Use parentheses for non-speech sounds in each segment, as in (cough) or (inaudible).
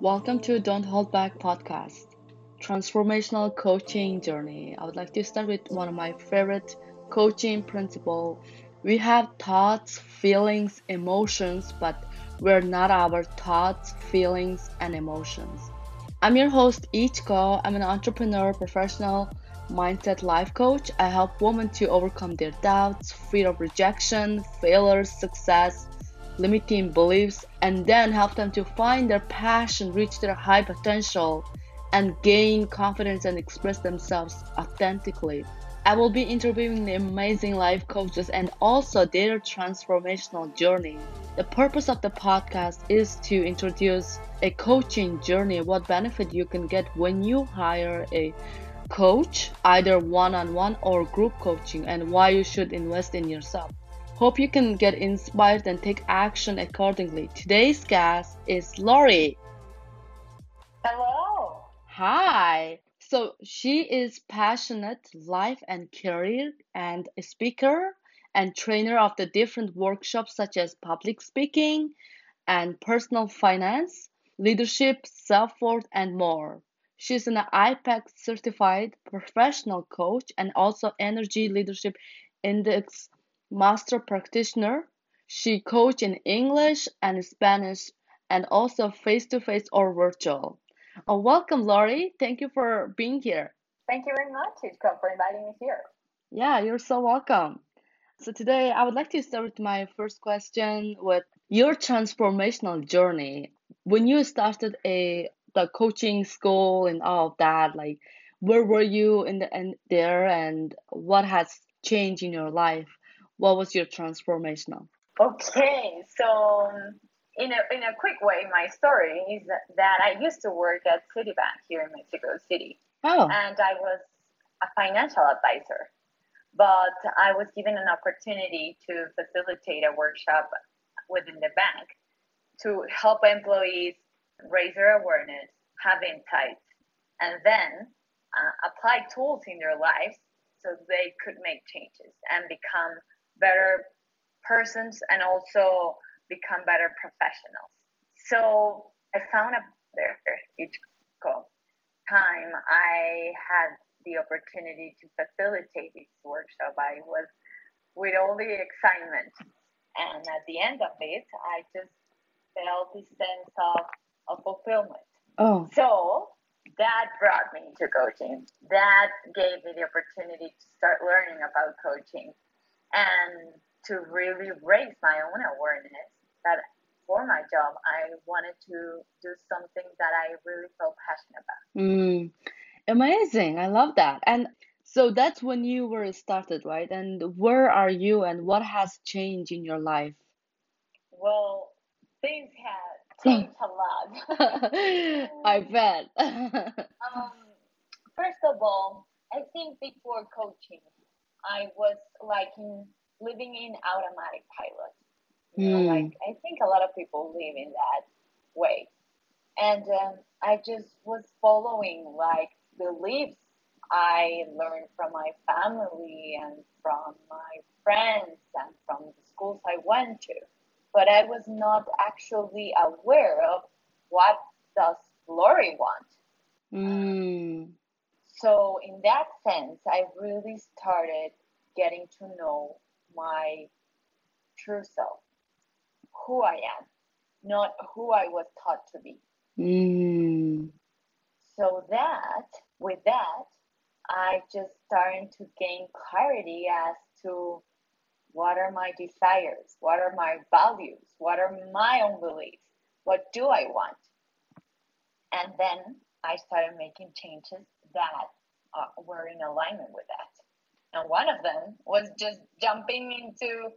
Welcome to Don't Hold Back podcast, transformational coaching journey. I would like to start with one of my favorite coaching principle. We have thoughts, feelings, emotions, but we're not our thoughts, feelings, and emotions. I'm your host, Ichko. I'm an entrepreneur, professional, mindset life coach. I help women to overcome their doubts, fear of rejection, failure, success, limiting beliefs, and then help them to find their passion, reach their high potential, and gain confidence and express themselves authentically. I will be interviewing the amazing life coaches and also their transformational journey. The purpose of the podcast is to introduce a coaching journey, what benefit you can get when you hire a coach, either one on one or group coaching, and why you should invest in yourself. Hope you can get inspired and take action accordingly. Today's guest is Lori. Hello. Hi. So she is passionate life and career and a speaker and trainer of the different workshops such as public speaking and personal finance, leadership, self-worth and more. She's an IPEC certified professional coach and also energy leadership index master practitioner. She coach in English and Spanish and also face to face or virtual. Uh, welcome, Lori. Thank you for being here. Thank you very much, Ichko, for inviting me here. Yeah, you're so welcome. So today I would like to start with my first question with your transformational journey. When you started a the coaching school and all of that, like where were you in the and there and what has changed in your life? What was your transformational? Okay, so in a, in a quick way, my story is that, I used to work at Citibank here in Mexico City. Oh, And I was a financial advisor. But I was given an opportunity to facilitate a workshop within the bank to help employees raise their awareness, have insights, and then uh, apply tools in their lives so they could make changes and become better persons and also become better professionals. So I found a there each time I had the opportunity to facilitate this workshop. I was with all the excitement, and at the end of it, I just felt this sense of, of fulfillment. oh, So that brought me to coaching. That gave me the opportunity to start learning about coaching and to really raise my own awareness that for my job, I wanted to do something that I really felt passionate about. mm, amazing. I love that. And so that's when you were started, right? And where are you and what has changed in your life? Well, things have (laughs) changed a lot. I (laughs) bet. (laughs) um, first of all, I think before coaching, I was like in living in automatic pilot. You know, Hmm. like I think a lot of people live in that way. And um, I just was following like beliefs I learned from my family and from my friends and from the schools I went to. But I was not actually aware of what does Lori want. Mm, So in that sense, I really started getting to know my true self, who I am, not who I was taught to be. mm, So that, with that, I just started to gain clarity as to what are my desires, what are my values, what are my own beliefs, what do I want. And then I started making changes that uh, were in alignment with that. And one of them was just jumping into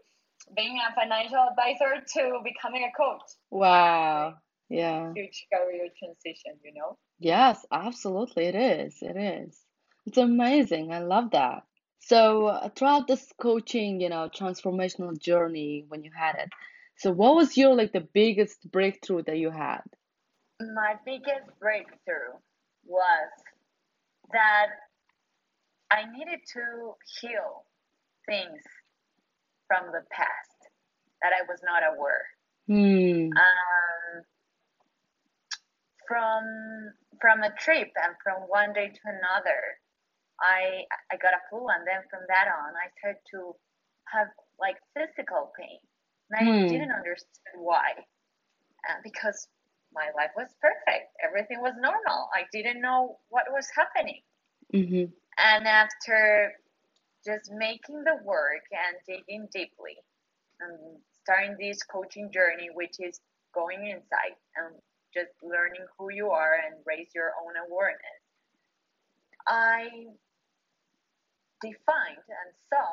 being a financial advisor to becoming a coach. wow. Yeah. Huge career transition, you know? Yes, absolutely. It is. It is. It's amazing. I love that. So, uh, throughout this coaching, you know, transformational journey when you had it, so what was your like the biggest breakthrough that you had? My biggest breakthrough was that I needed to heal things from the past that I was not aware. Hmm. Um, from from a trip and from one day to another, I I got a flu, and then from that on, I started to have like physical pain, and I Hmm. didn't understand why, uh, because my life was perfect, everything was normal. I didn't know what was happening, Mm-hmm. and after just making the work and digging deeply, and starting this coaching journey, which is going inside and just learning who you are and raise your own awareness. I defined and saw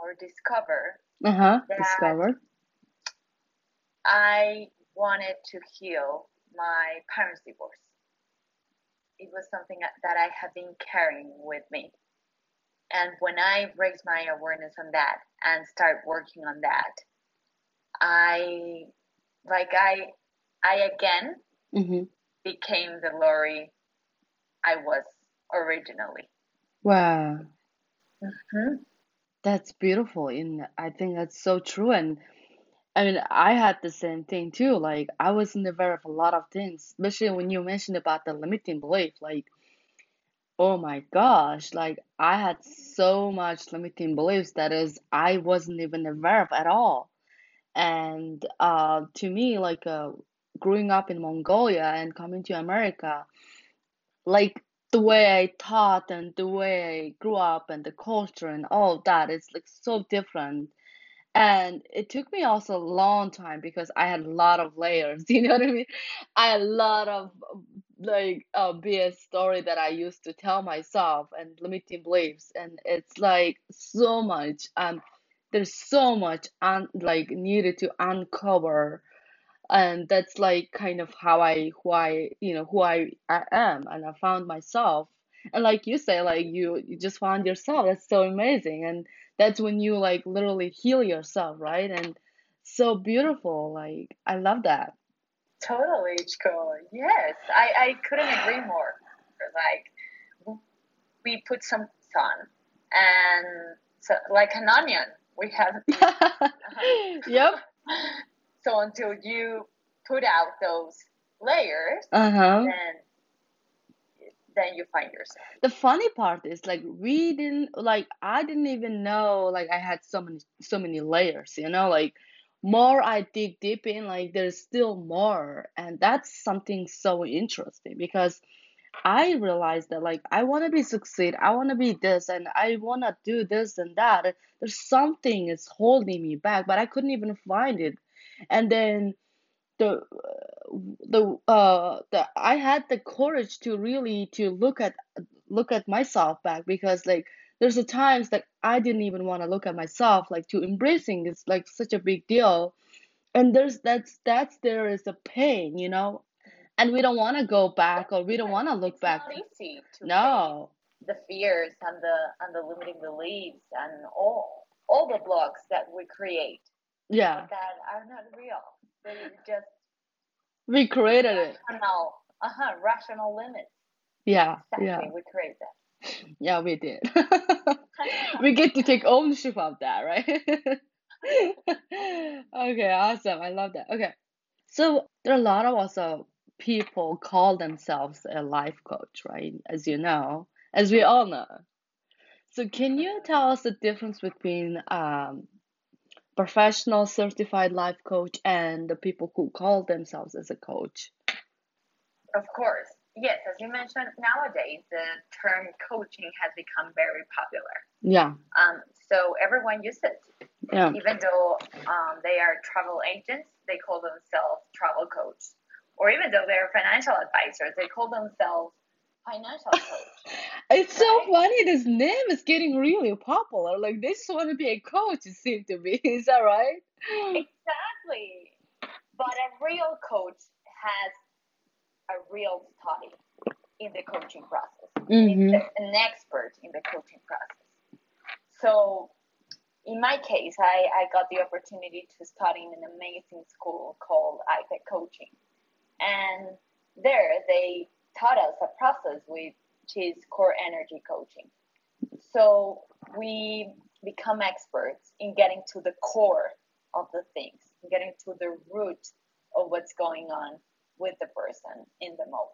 or discover Uh-huh. That- Discover. I wanted to heal my parents' divorce. It was something that I have been carrying with me. And when I raised my awareness on that and start working on that, I like I I again Mm-hmm. became the Lori I was originally. Wow. hmm That's beautiful. And I think that's so true. And I mean, I had the same thing too. Like, I wasn't aware of a lot of things, especially when you mentioned about the limiting belief. Like, oh my gosh, like, I had so much limiting beliefs that is, I wasn't even aware of at all. And uh, to me, like, uh, growing up in Mongolia and coming to America, like, the way I taught and the way I grew up and the culture and all of that is like so different. And it took me also a long time because I had a lot of layers, (laughs) you know what I mean? I had a lot of like uh, BS story that I used to tell myself and limiting beliefs, and it's like so much. Um, there's so much un like needed to uncover, and that's like kind of how I who I you know who I, I am, and I found myself. And like you say, like you you just found yourself. That's so amazing, and that's when you like literally heal yourself, right? And so beautiful. Like I love that. Totally, Ichiko. Yes, I, I couldn't agree more. Like, we put some sun and so, like an onion, we have. (laughs) (laughs) Yep. So until you put out those layers, Uh-huh. then then you find yourself. The funny part is like we didn't like I didn't even know like I had so many so many layers, you know, like more I dig deep in, like there's still more. And that's something so interesting because I realized that like I want to be succeed, I want to be this and I want to do this and that. There's something is holding me back, but I couldn't even find it. And then the the uh the I had the courage to really to look at look at myself back because like there's a times that I didn't even want to look at myself like to embracing is like such a big deal. And there's that's that's there is a pain you know? And we don't want to go back or we don't want to look it's back. not easy to no. the fears and the and the limiting beliefs and all all the blocks that we create yeah. that are not real. They're just we created it rational, uh-huh, rational limits. yeah Exactly, yeah we create that. yeah we did (laughs) (laughs) we get to take ownership of that right (laughs) okay awesome I love that okay So there are a lot of also people call themselves a life coach, right? As you know, as we all know. So can you tell us the difference between um, professional certified life coach and the people who call themselves as a coach? Of course. Yes, as you mentioned, nowadays the term coaching has become very popular. Yeah, Um, so everyone uses it. yeah, Even though um, they are travel agents, they call themselves travel coach. Or even though they're financial advisors, they call themselves financial coach. (laughs) It's so funny. This name is getting really popular. Like they just want to be a coach, it seems to be. (laughs) Is that right? Exactly. But a real coach has a real study in the coaching process. Mm-hmm. An expert in the coaching process. So in my case, I, I got the opportunity to study in an amazing school called IPEC Coaching. And there they taught us a process which is core energy coaching. So we become experts in getting to the core of the things, getting to the root of what's going on with the person in the moment.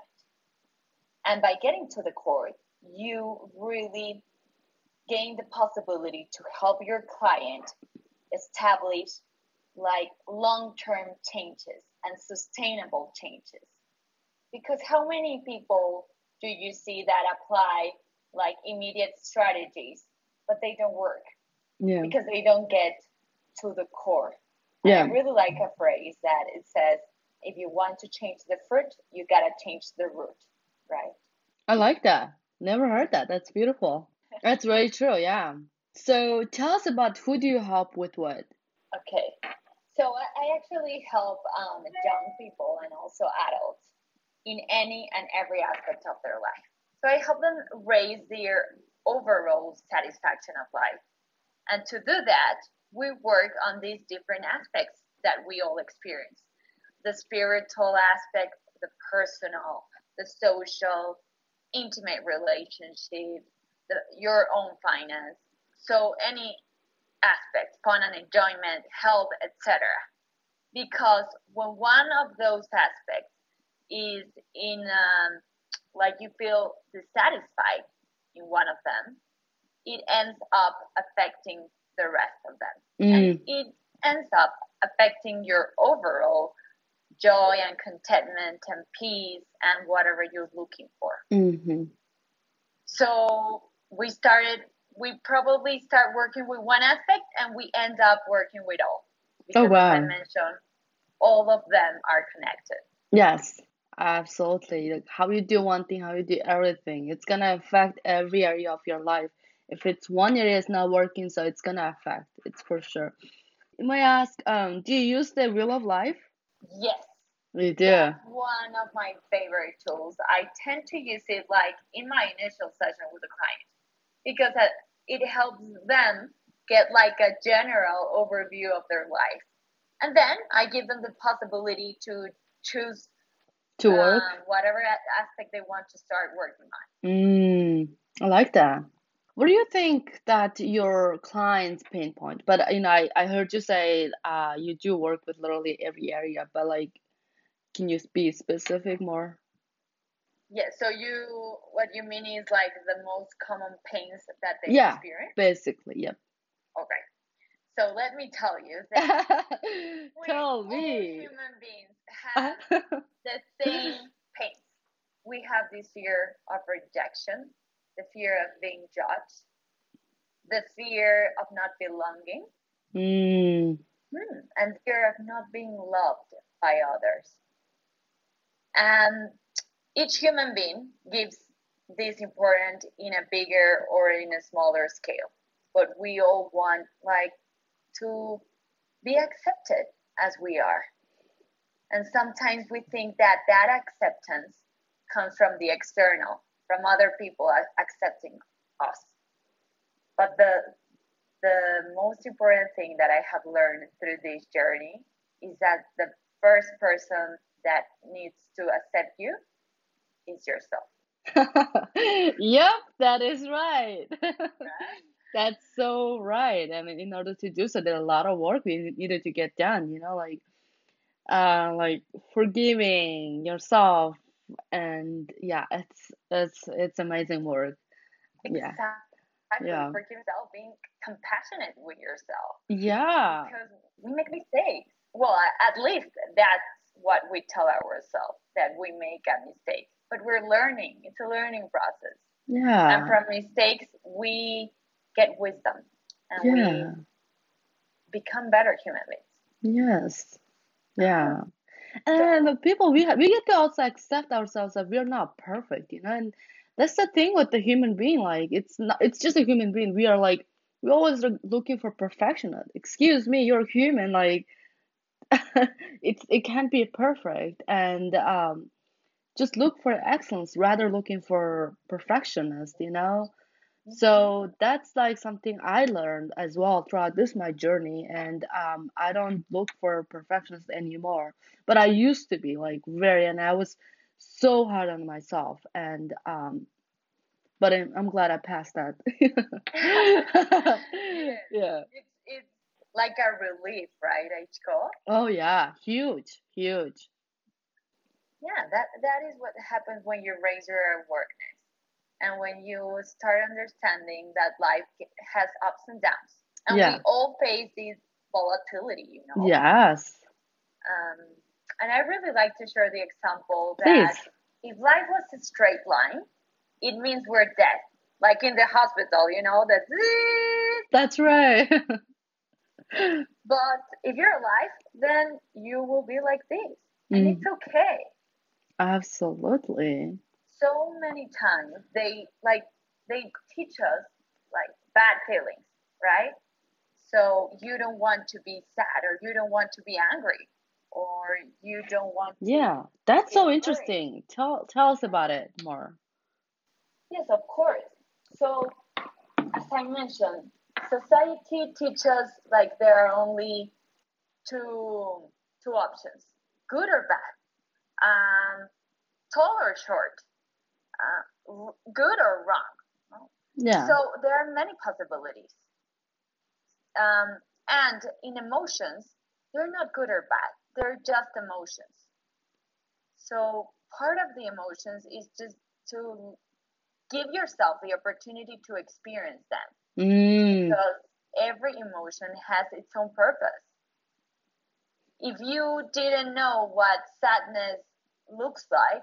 And by getting to the core, you really gain the possibility to help your client establish like long-term changes and sustainable changes because how many people do you see that apply like immediate strategies but they don't work? Yeah. Because they don't get to the core. Yeah i really like a phrase that it says if you want to change the fruit you gotta change the root right? I like that. Never heard that. That's beautiful. (laughs) That's very true yeah. So tell us about who do you help with what? Okay. So I actually help um, young people and also adults in any and every aspect of their life. So I help them raise their overall satisfaction of life. And to do that, we work on these different aspects that we all experience the spiritual aspect, the personal, the social, intimate relationship, the, your own finance. So any aspects, fun and enjoyment, health, etc. Because when one of those aspects is in, um, like you feel dissatisfied in one of them, it ends up affecting the rest of them. mm. And it ends up affecting your overall joy and contentment and peace and whatever you're looking for. mm-hmm. So we started we probably start working with one aspect and we end up working with all. Oh, Because wow. as I mentioned, all of them are connected. Yes, absolutely. Like how you do one thing, how you do everything, it's gonna affect every area of your life. If it's one area is not working, so it's gonna affect. It's for sure. May I ask, um, do you use the Wheel of Life? Yes, You do. that's one of my favorite tools. I tend to use it like in my initial session with a client because it- it helps them get like a general overview of their life. And then I give them the possibility to choose To work? um, whatever aspect they want to start working on. Mm, I like that. What do you think that your clients pinpoint? But you know, I, I heard you say uh you do work with literally every area, but like, can you be specific more? Yeah, so you what you mean is like the most common pains that they Yeah. experience. Basically, yep. Okay. So let me tell you (laughs) that we, Tell all me. human beings have (laughs) the same pains. We have this fear of rejection, the fear of being judged, the fear of not belonging, Mm, and fear of not being loved by others. And each human being gives this important in a bigger or in a smaller scale. But we all want like to be accepted as we are. And sometimes we think that that acceptance comes from the external, from other people accepting us. But the the most important thing that I have learned through this journey is that the first person that needs to accept you is yourself. (laughs) Yep, that is right. (laughs) Right? That's so right. I mean, in order to do so, there's a lot of work we needed to get done, you know, like uh like forgiving yourself and yeah, it's it's it's amazing work. Yeah. Exactly. Yeah. Forgive yourself, being compassionate with yourself. Yeah. Because we make mistakes. Well, at least that's what we tell ourselves that we make a mistake. But we're learning. It's a learning process. Yeah. And from mistakes, we get wisdom and Yeah. we become better human beings. Yes. Yeah. And the people we have, we get to also accept ourselves that we're not perfect, you know, and that's the thing with the human being. Like it's not, it's just a human being. We are like, we're always look- looking for perfection. Excuse me, you're human. Like (laughs) it's it can't be perfect, and um, just look for excellence rather looking for perfectionist, you know. So that's like something I learned as well throughout this my journey, and um, I don't look for perfectionist anymore. But I used to be like very, and I was so hard on myself, and um, but I'm, I'm glad I passed that. (laughs) Yeah. It's, it's like a relief, right, Ichiko? Oh yeah, huge, huge. Yeah, that that is what happens when you raise your awareness and when you start understanding that life has ups and downs and Yeah. we all face this volatility you know Yes. um, and i really like to share the example that Please. if life was a straight line it means we're dead like in the hospital you know that That's right. (laughs) but if you're alive then you will be like this and Mm. it's okay Absolutely. So many times they like they teach us like bad feelings right so you don't want to be sad or you don't want to be angry or you don't want to Yeah, that's so feel worried. interesting. Tell tell us about it more. yes of course so as i mentioned society teaches like there are only two two options good or bad um, tall or short uh, good or wrong Yeah. So there are many possibilities. Um, and in emotions, they're not good or bad. They're just emotions. So part of the emotions is just to give yourself the opportunity to experience them Mm. because every emotion has its own purpose. If you didn't know what sadness looks like,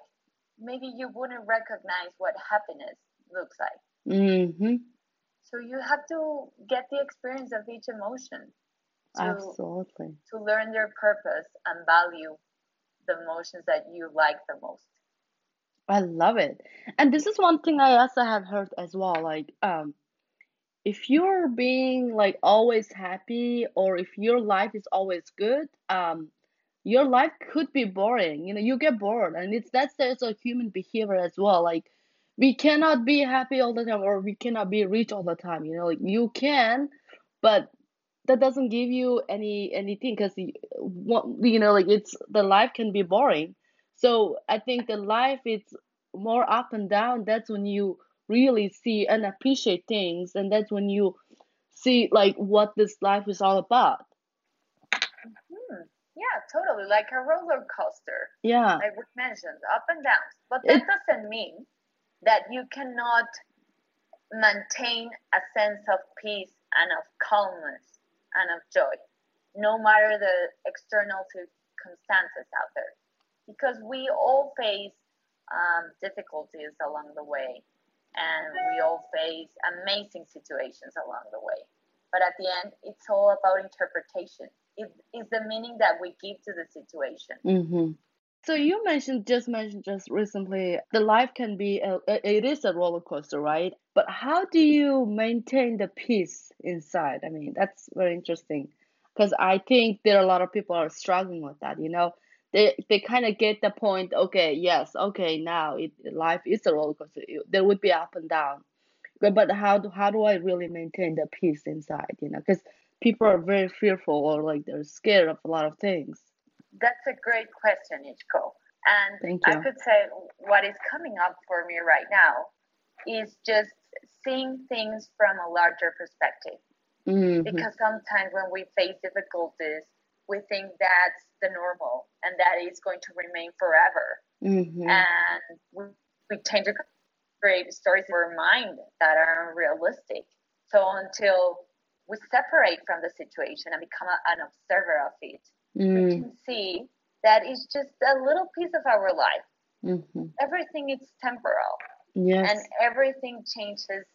maybe you wouldn't recognize what happiness looks like. Mm-hmm. So you have to get the experience of each emotion to Absolutely. to learn their purpose and value the emotions that you like the most. I love it. And this is one thing I also have heard as well. Like, um, if you're being like always happy or if your life is always good, um, your life could be boring. You know, you get bored, and it's that's there's a human behavior as well. Like, we cannot be happy all the time, or we cannot be rich all the time. You know, like you can, but that doesn't give you any anything because you know, like it's the life can be boring. So I think the life is more up and down. That's when you really see and appreciate things, and that's when you see like what this life is all about. Yeah, totally. Like a roller coaster, Yeah. like we mentioned, up and down. But that It- doesn't mean that you cannot maintain a sense of peace and of calmness and of joy, no matter the external circumstances out there. Because we all face um, difficulties along the way, and we all face amazing situations along the way. But at the end, it's all about interpretation. It is the meaning that we give to the situation. Mm-hmm. So you mentioned just mentioned just recently the life can be a, it is a roller coaster, right? But how do you maintain the peace inside? I mean, that's very interesting because I think there are a lot of people are struggling with that, you know. They they kind of get the point, okay, yes, okay, now it life is a roller coaster. There would be up and down. But but how do how do I really maintain the peace inside, you know? Because people are very fearful or like they're scared of a lot of things. That's a great question, Ichko. And Thank I could say what is coming up for me right now is just seeing things from a larger perspective. hmm Because sometimes when we face difficulties, we think that's the normal and that is going to remain forever. hmm And we, we tend to create stories in our mind that are unrealistic. So until we separate from the situation and become a, an observer of it, we Mm, can see that it's just a little piece of our life. hmm Everything is temporal Yes. and everything changes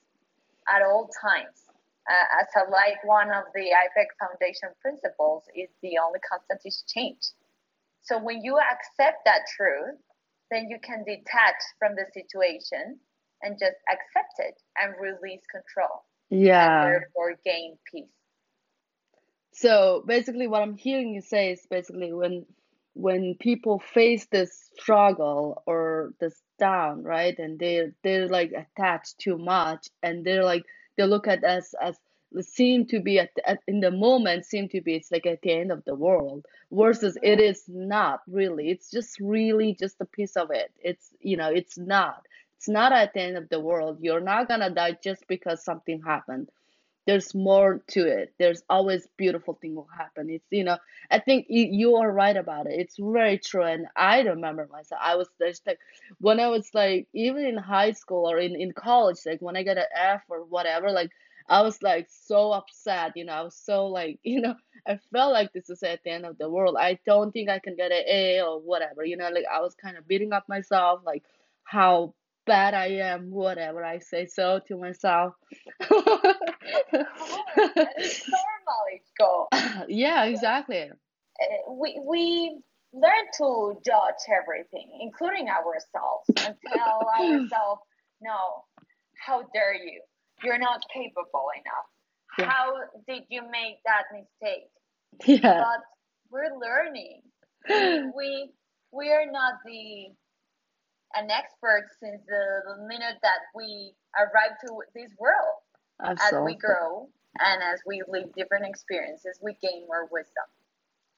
at all times. Uh, as a, like one of the IPEC Foundation principles is the only constant is change. So when you accept that truth, then you can detach from the situation and just accept it and release control and Yeah. therefore gain peace. So basically, what I'm hearing you say is basically when when people face this struggle or this down, right, and they're they're like attached too much, and they're like they look at us as seem to be at, at in the moment seem to be it's like at the end of the world versus it is not really it's just really just a piece of it it's you know it's not it's not at the end of the world. You're not gonna die just because something happened. There's more to it. There's always beautiful thing will happen. It's you know i think you, are right about it. It's very true and i remember myself i was like when i was like even in high school or in, in college like when i got an f or whatever like i was like so upset you know i was so like (laughs) you know i felt like this is at the end of the world. I don't think i can get an a or whatever you know like i was kind of beating up myself like how bad i am whatever i say so to myself that is (laughs) normal, go. yeah, exactly. Uh, we we learn to judge everything, including ourselves, and tell (laughs) ourselves, "No, how dare you? You're not capable enough. Yeah. How did you make that mistake?" Yeah. But we're learning. we we are not the an expert since the, minute that we arrive to this world. Absolutely. As we grow, and as we live different experiences, we gain more wisdom.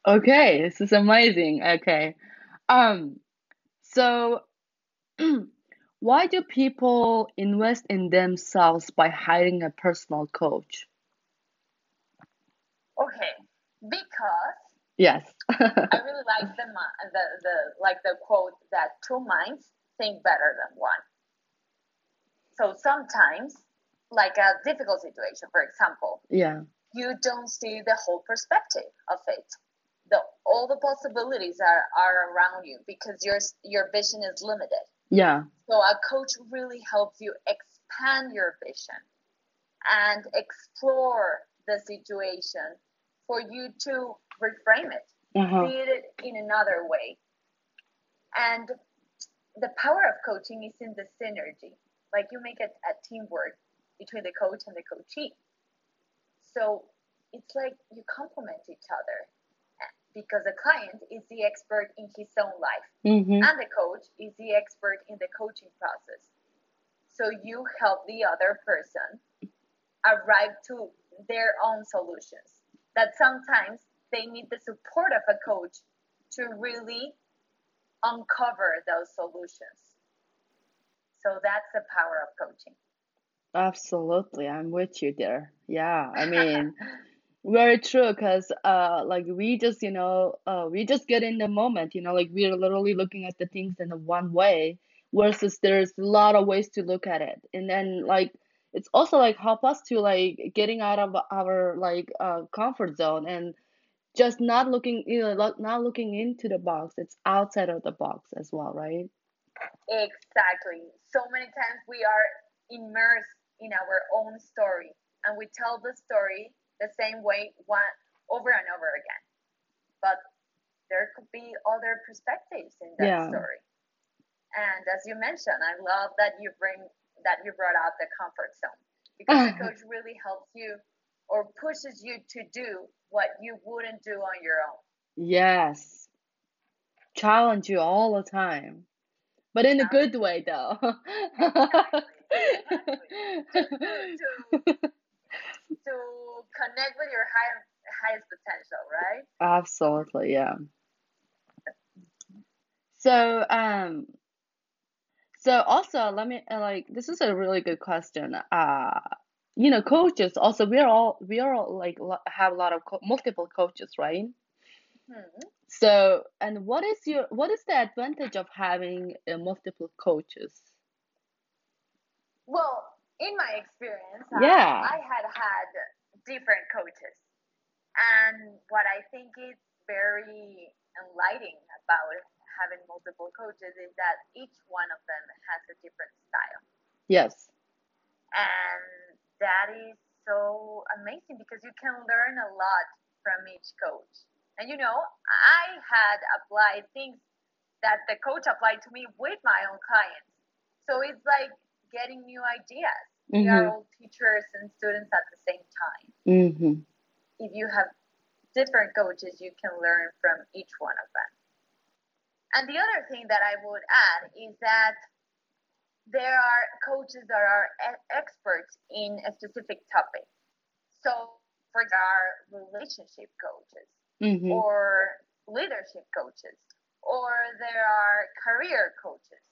Okay, this is amazing. Okay. Um so (clears throat) why do people invest in themselves by hiring a personal coach? Okay, because yes. (laughs) I really like the, the the like the quote that two minds think better than one. So sometimes like a difficult situation, for example, yeah, you don't see the whole perspective of it. The all the possibilities are are around you because your your vision is limited. Yeah. So a coach really helps you expand your vision and explore the situation for you to reframe it, uh-huh. see it in another way. And the power of coaching is in the synergy. Like you make it a teamwork between the coach and the coachee. So it's like you complement each other because the client is the expert in his own life mm-hmm. and the coach is the expert in the coaching process. So you help the other person arrive to their own solutions. That sometimes they need the support of a coach to really uncover those solutions. So that's the power of coaching. Absolutely, I'm with you there. Yeah, I mean, (laughs) very true because uh like we just, you know, uh we just get in the moment, you know, like we're literally looking at the things in a one way versus there's a lot of ways to look at it. And then like it's also like help us to like getting out of our like uh comfort zone and just not looking, you know, not looking into the box. It's outside of the box as well, right? Exactly. So many times we are immersed in our own story and we tell the story the same way one over and over again but there could be other perspectives in that yeah. story and as you mentioned i love that you bring that you brought out the comfort zone because the (laughs) coach really helps you or pushes you to do what you wouldn't do on your own yes challenge you all the time but in a good way though exactly to, to, to connect with your high, highest potential, right? Absolutely, yeah. So, um, so also let me like this is a really good question. Uh, you know, coaches also we are all we are all like have a lot of co- multiple coaches, right? Hmm. So, and what is your what is the advantage of having uh, multiple coaches? Well, in my experience, yeah. I, I had had different coaches. And what I think is very enlightening about having multiple coaches is that each one of them has a different style. Yes. And that is so amazing because you can learn a lot from each coach. And you know, I had applied things that the coach applied to me with my own clients. So it's like getting new ideas. Mm-hmm. We are all teachers and students at the same time. Mm-hmm. If you have different coaches, you can learn from each one of them. And the other thing that I would add is that there are coaches that are experts in a specific topic. So, for example, relationship coaches mm-hmm. or leadership coaches, or there are career coaches.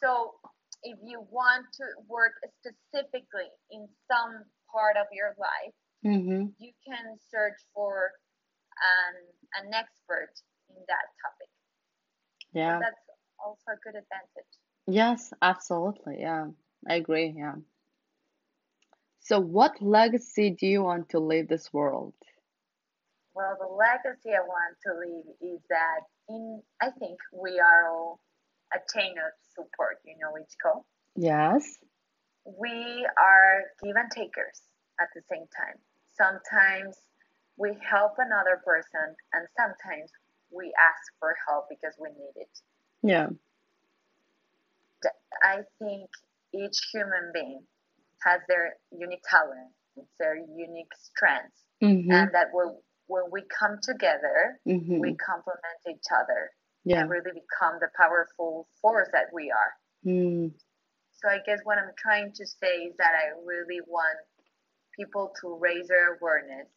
So if you want to work specifically in some part of your life, Mm-hmm. you can search for an, an expert in that topic. Yeah. That's also a good advantage. Yes, absolutely. Yeah. I agree. Yeah. So, what legacy do you want to leave this world? Well, the legacy I want to leave is that in I think we are all a chain of support. You know, Ichiko. Yes. We are give and takers at the same time. Sometimes we help another person, and sometimes we ask for help because we need it. Yeah. I think each human being has their unique talents, their unique strengths, Mm-hmm. and that when, when we come together, Mm-hmm. we complement each other Yeah. and really become the powerful force that we are. Mm. So I guess what I'm trying to say is that I really want people to raise their awareness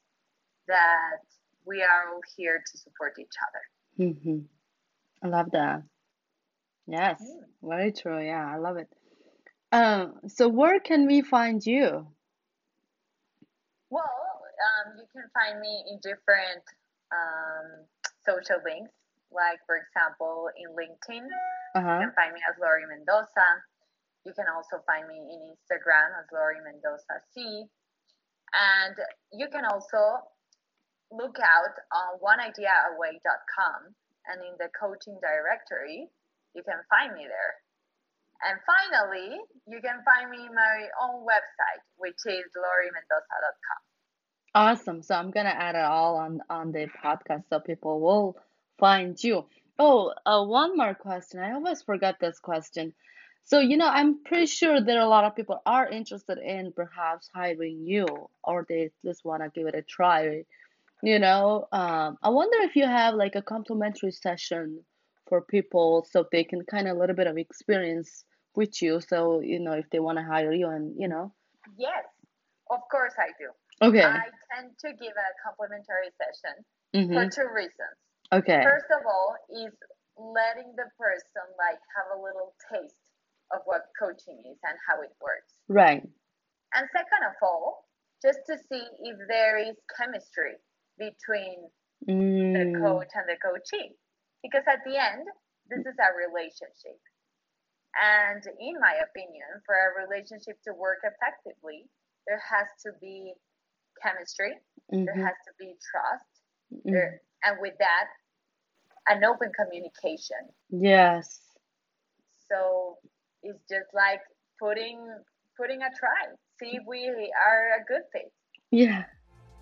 that we are all here to support each other. Mm-hmm. I love that. Yes. Very true. Yeah, I love it. Um, so where can we find you? Well, um, you can find me in different um, social links, like for example in LinkedIn, you Uh-huh. can find me as Lori Mendoza. You can also find me in Instagram as Lori Mendoza C. And you can also look out on oneideaaway.com and in the coaching directory, you can find me there. And finally, you can find me my own website, which is lorimendoza.com. Awesome. So I'm gonna add it all on on the podcast so people will find you. Oh, uh, one more question. I always forget this question. So, you know, I'm pretty sure there are a lot of people are interested in perhaps hiring you or they just want to give it a try. You know, um, I wonder if you have like a complimentary session for people so they can kind of a little bit of experience with you. So, you know, if they want to hire you and, you know, Yes, of course I do. okay. I tend to give a complimentary session Mm-hmm. for two reasons. Okay. First of all, is letting the person like have a little taste of what coaching is and how it works. Right. And second of all, just to see if there is chemistry between the Mm, coach and the coachee. Because at the end, this is a relationship. And in my opinion, for a relationship to work effectively, there has to be chemistry, there mhm, has to be trust, mhm. there, and with that, an open communication. Yes. So it's just like putting putting a try. See if we are a good fit. Yeah.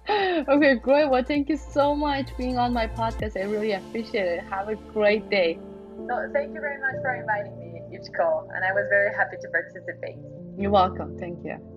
(laughs) Okay, great. Well, thank you so much being on my podcast. I really appreciate it. Have a great day. So thank you very much for inviting me, Ichiko, and I was very happy to participate. You're welcome. Thank you.